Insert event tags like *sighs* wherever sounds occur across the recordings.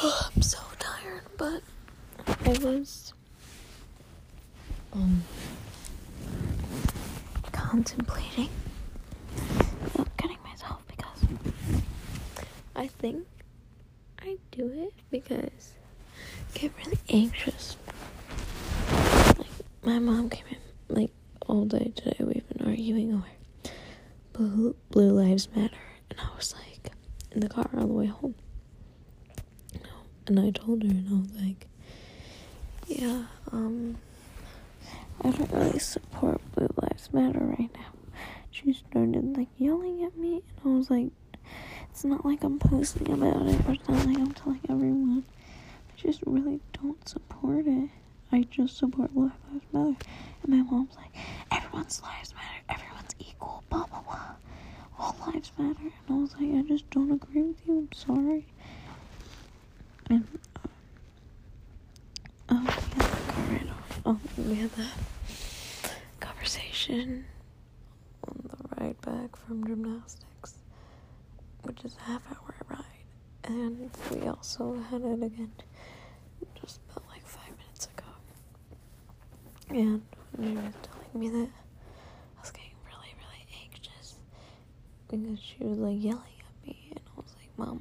*sighs* I'm so tired, but I was um contemplating about cutting myself because I think I do it because I get really anxious. Like my mom came in like all day today. We've been arguing over blue, blue lives matter, and I was like in the car on the way home. And I told her, and I was like, yeah, um, I don't really support Blue Lives Matter right now. She started like yelling at me, and I was like, it's not like I'm posting about it, or it's not like I'm telling everyone. I just really don't support it. I just support Black Lives Matter. And my mom's like, everyone's lives matter, everyone's equal, blah blah blah. All lives matter. And I was like, I just don't agree with you, I'm sorry. And um, oh, we had the car right off. Oh, we had that conversation on the ride back from gymnastics, which is a half hour ride. And we also had it again just about like five minutes ago. And when she was telling me that, I was getting really, really anxious because she was like yelling at me, and I was like, Mom,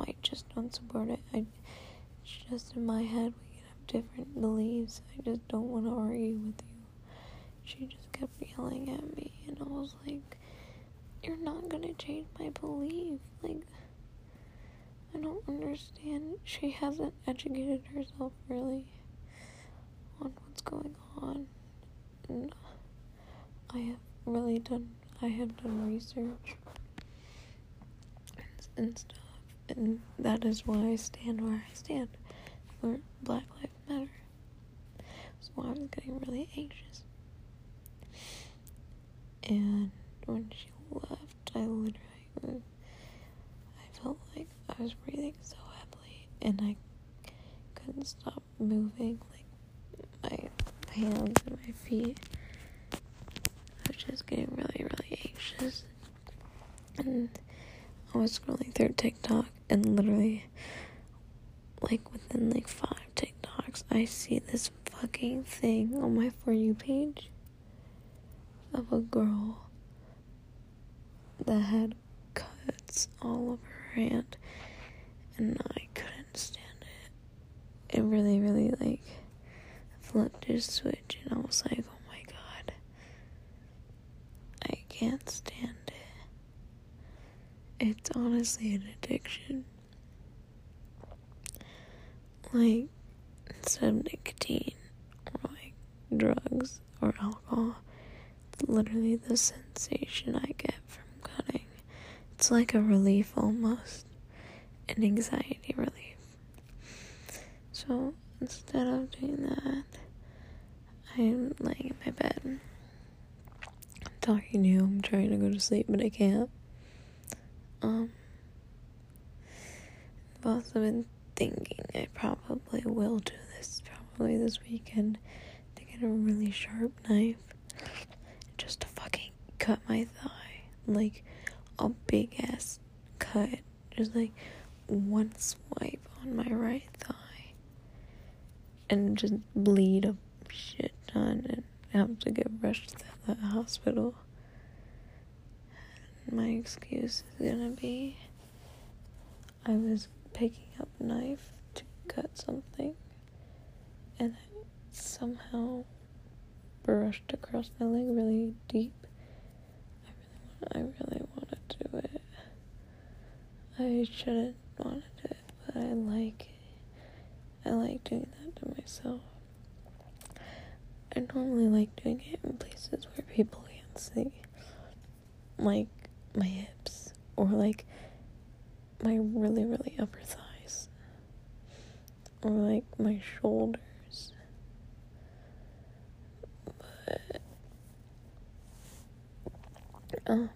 Don't support it. I, it's just in my head, we have different beliefs. I just don't want to argue with you. She just kept yelling at me, and I was like, You're not gonna change my belief. Like, I don't understand. She hasn't educated herself really on what's going on. And I have really done, I have done research and, and stuff. And that is why I stand where I stand for Black Lives Matter. So I was getting really anxious. And when she left, I literally, I felt like I was breathing so heavily and I couldn't stop moving, like my hands and my feet. I was just getting really, really anxious. And I was scrolling through TikTok and literally, like within like five TikToks, I see this fucking thing on my For You page of a girl that had cuts all over her hand and I couldn't stand it. It really, really like flipped a switch and I was like, oh my god. I can't stand. It's honestly an addiction. Like, of nicotine or like drugs or alcohol, it's literally the sensation I get from cutting. It's like a relief almost, an anxiety relief. So instead of doing that, I'm laying in my bed. I'm talking to you, I'm trying to go to sleep, but I can't. Um, I've also been thinking I probably will do this probably this weekend to get a really sharp knife just to fucking cut my thigh. Like a big ass cut. Just like one swipe on my right thigh. And just bleed a shit ton and have to get rushed to the hospital. My excuse is gonna be I was picking up a knife to cut something and it somehow brushed across my leg really deep. I really I really want to do it. I shouldn't want to do it, but I like it. I like doing that to myself. I normally like doing it in places where people can't see, like my hips or like my really, really upper thighs or like my shoulders. But, um,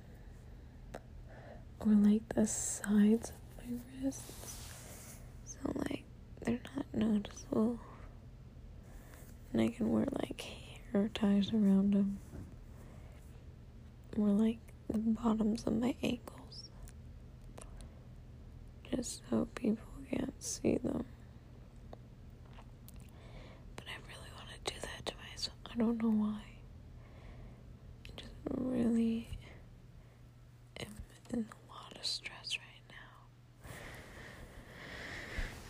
or like the sides of my wrists. So, like, they're not noticeable. And I can wear like hair ties around them. Or like the bottoms of my ankles. Just so people can't see them. But I really want to do that to myself. I don't know why. I just really am in a lot of stress right now.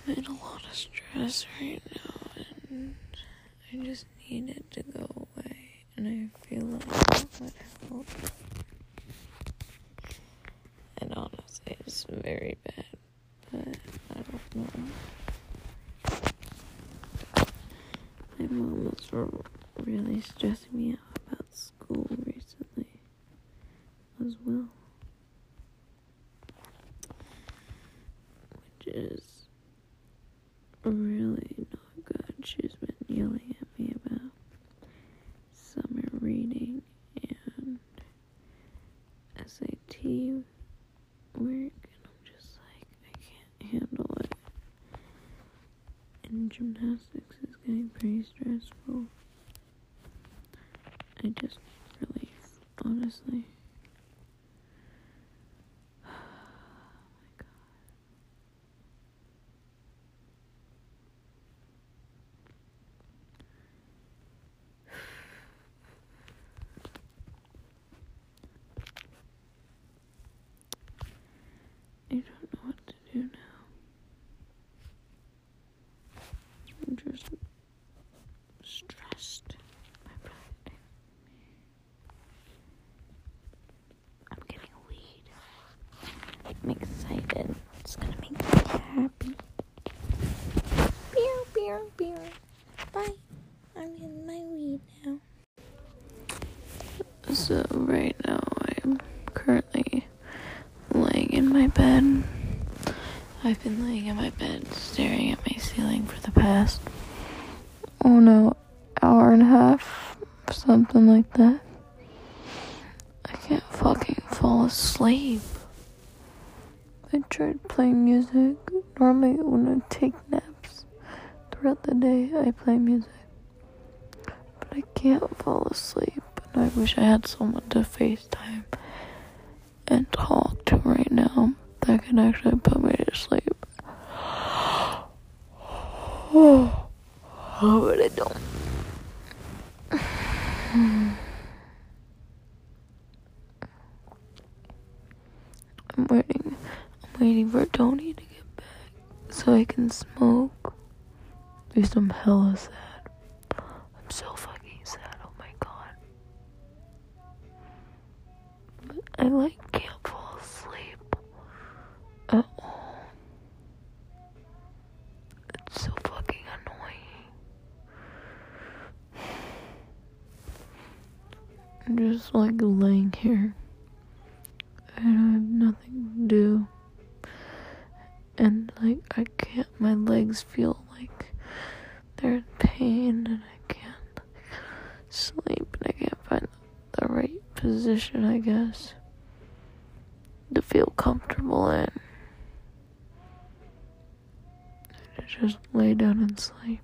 I'm in a lot of stress right now, and I just need it to go away. And I feel like that would help. Very bad, but I don't know. My mom was really stressing me out about school recently as well. Which is really not good. She's been yelling at me about summer reading and SAT work, and I'm just like, I can't handle it. And gymnastics is getting pretty stressful. I just relief, honestly. oh my god. I don't know what to do now. I'm just stressed. My brain. I'm getting a weed. I'm excited. It's gonna make me happy. Beer, beer, beer. Bye. I'm getting my weed now. So right now I'm currently laying in my bed. I've been laying in my bed staring at my ceiling for the past oh no, hour and a half, something like that. I can't fucking fall asleep. I tried playing music. Normally, when I take naps throughout the day, I play music. But I can't fall asleep, I wish I had someone to FaceTime and talk to right now that can actually put me to sleep. Oh, *sighs* but I don't. *sighs* I'm waiting. I'm waiting for Tony to get back so I can smoke. Because I'm hella sad. I'm so fucking sad. Oh my god. But I like can't fall asleep at all. It's so fucking annoying. I'm just like laying here. And I have nothing to do. And like I can't my legs feel like they're in pain and I can't sleep and I can't find the right position I guess to feel comfortable in. And to just lay down and sleep.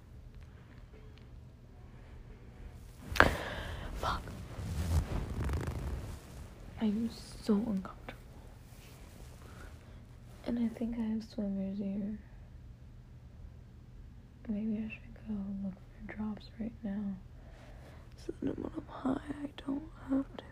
Fuck. I'm so uncomfortable. And I think I have swimmer's ear. Maybe I should go look for drops right now. So that when I'm high, I don't have to.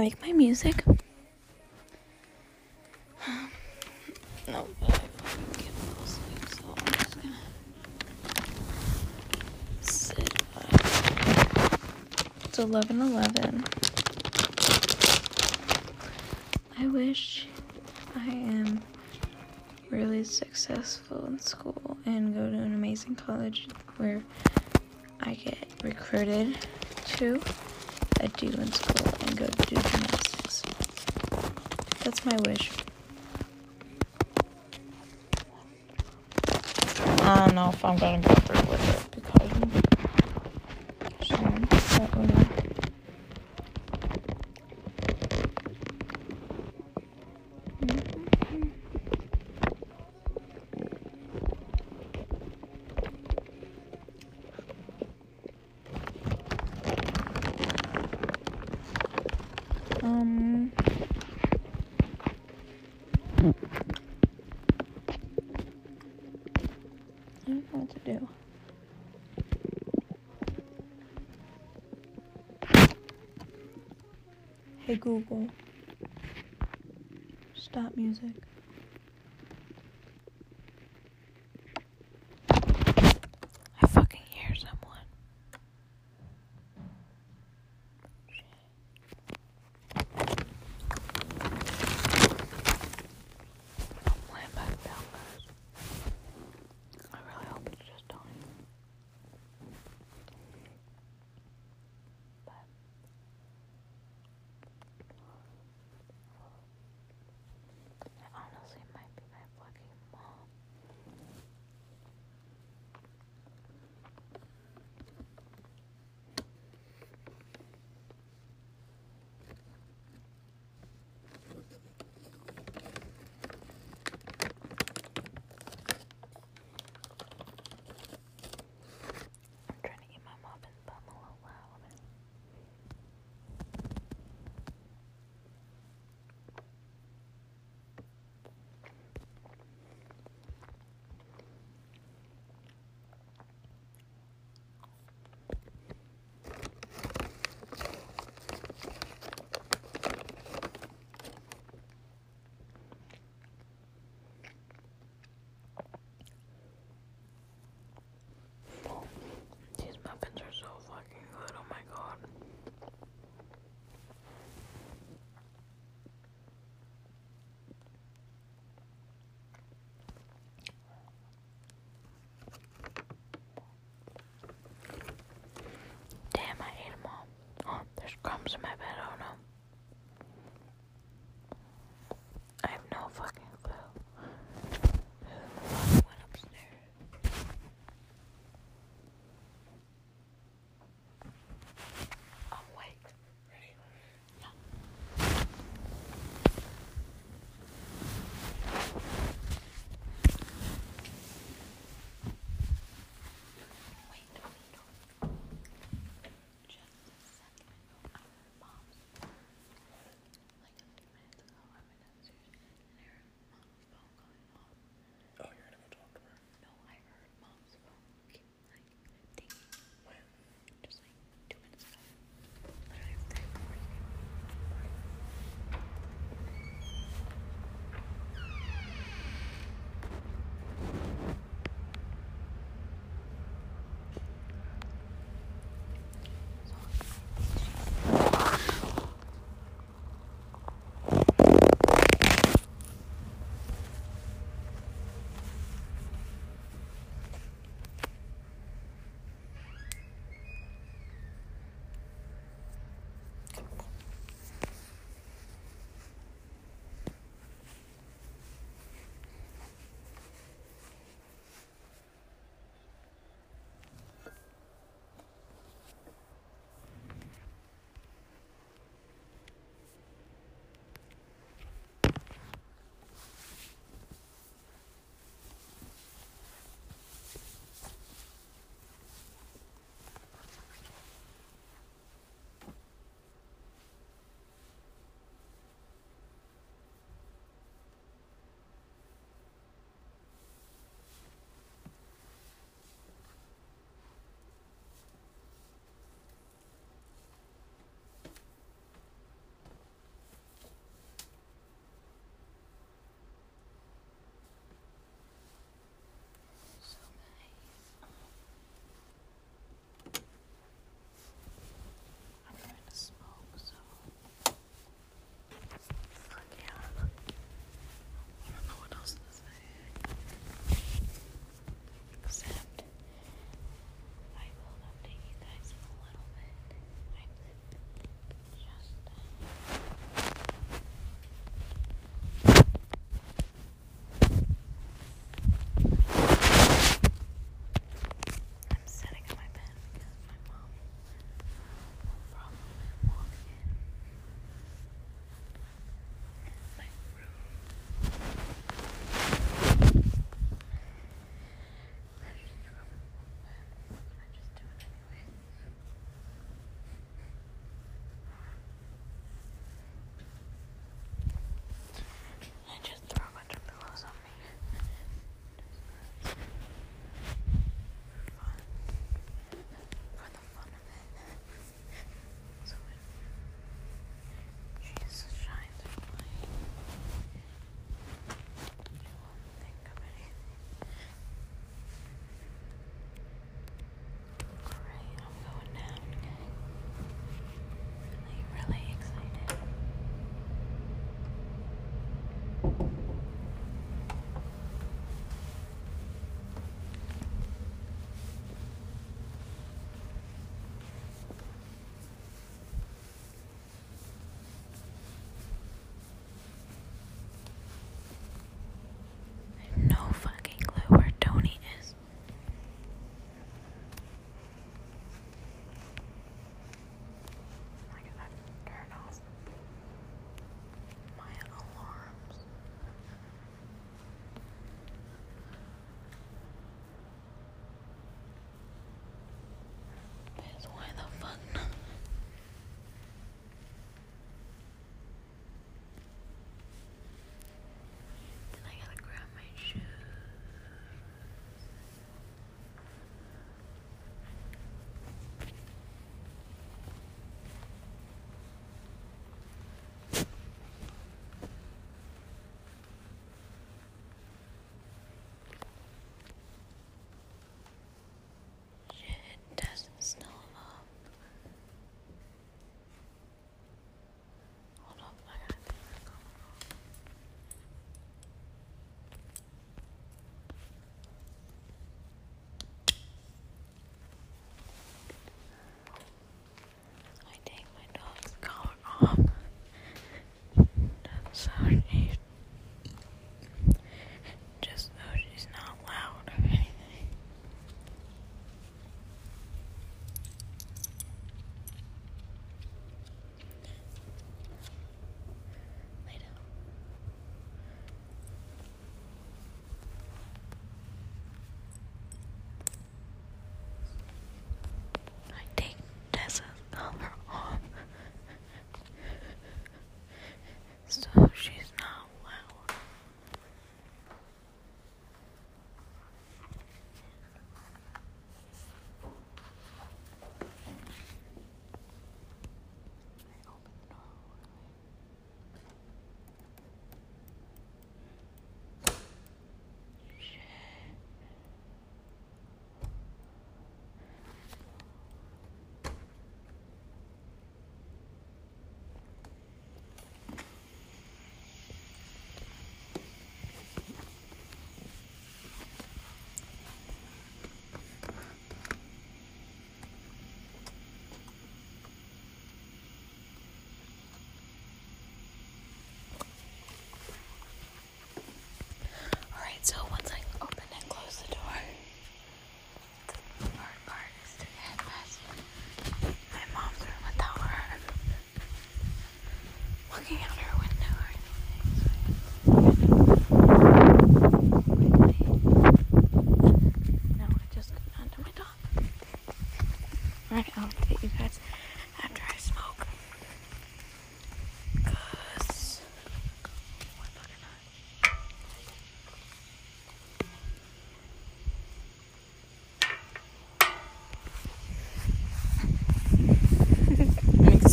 Like my music. no, but I. It's 11 11. I wish I am really successful in school and go to an amazing college where I get recruited to a do in school and go do gymnastics. That's my wish. I don't know if I'm gonna go through with it because Sharon, but whatever. Um. I don't know what to do. Hey Google. Stop music.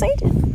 Excited.